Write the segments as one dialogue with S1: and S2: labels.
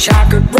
S1: wish I could.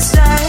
S1: side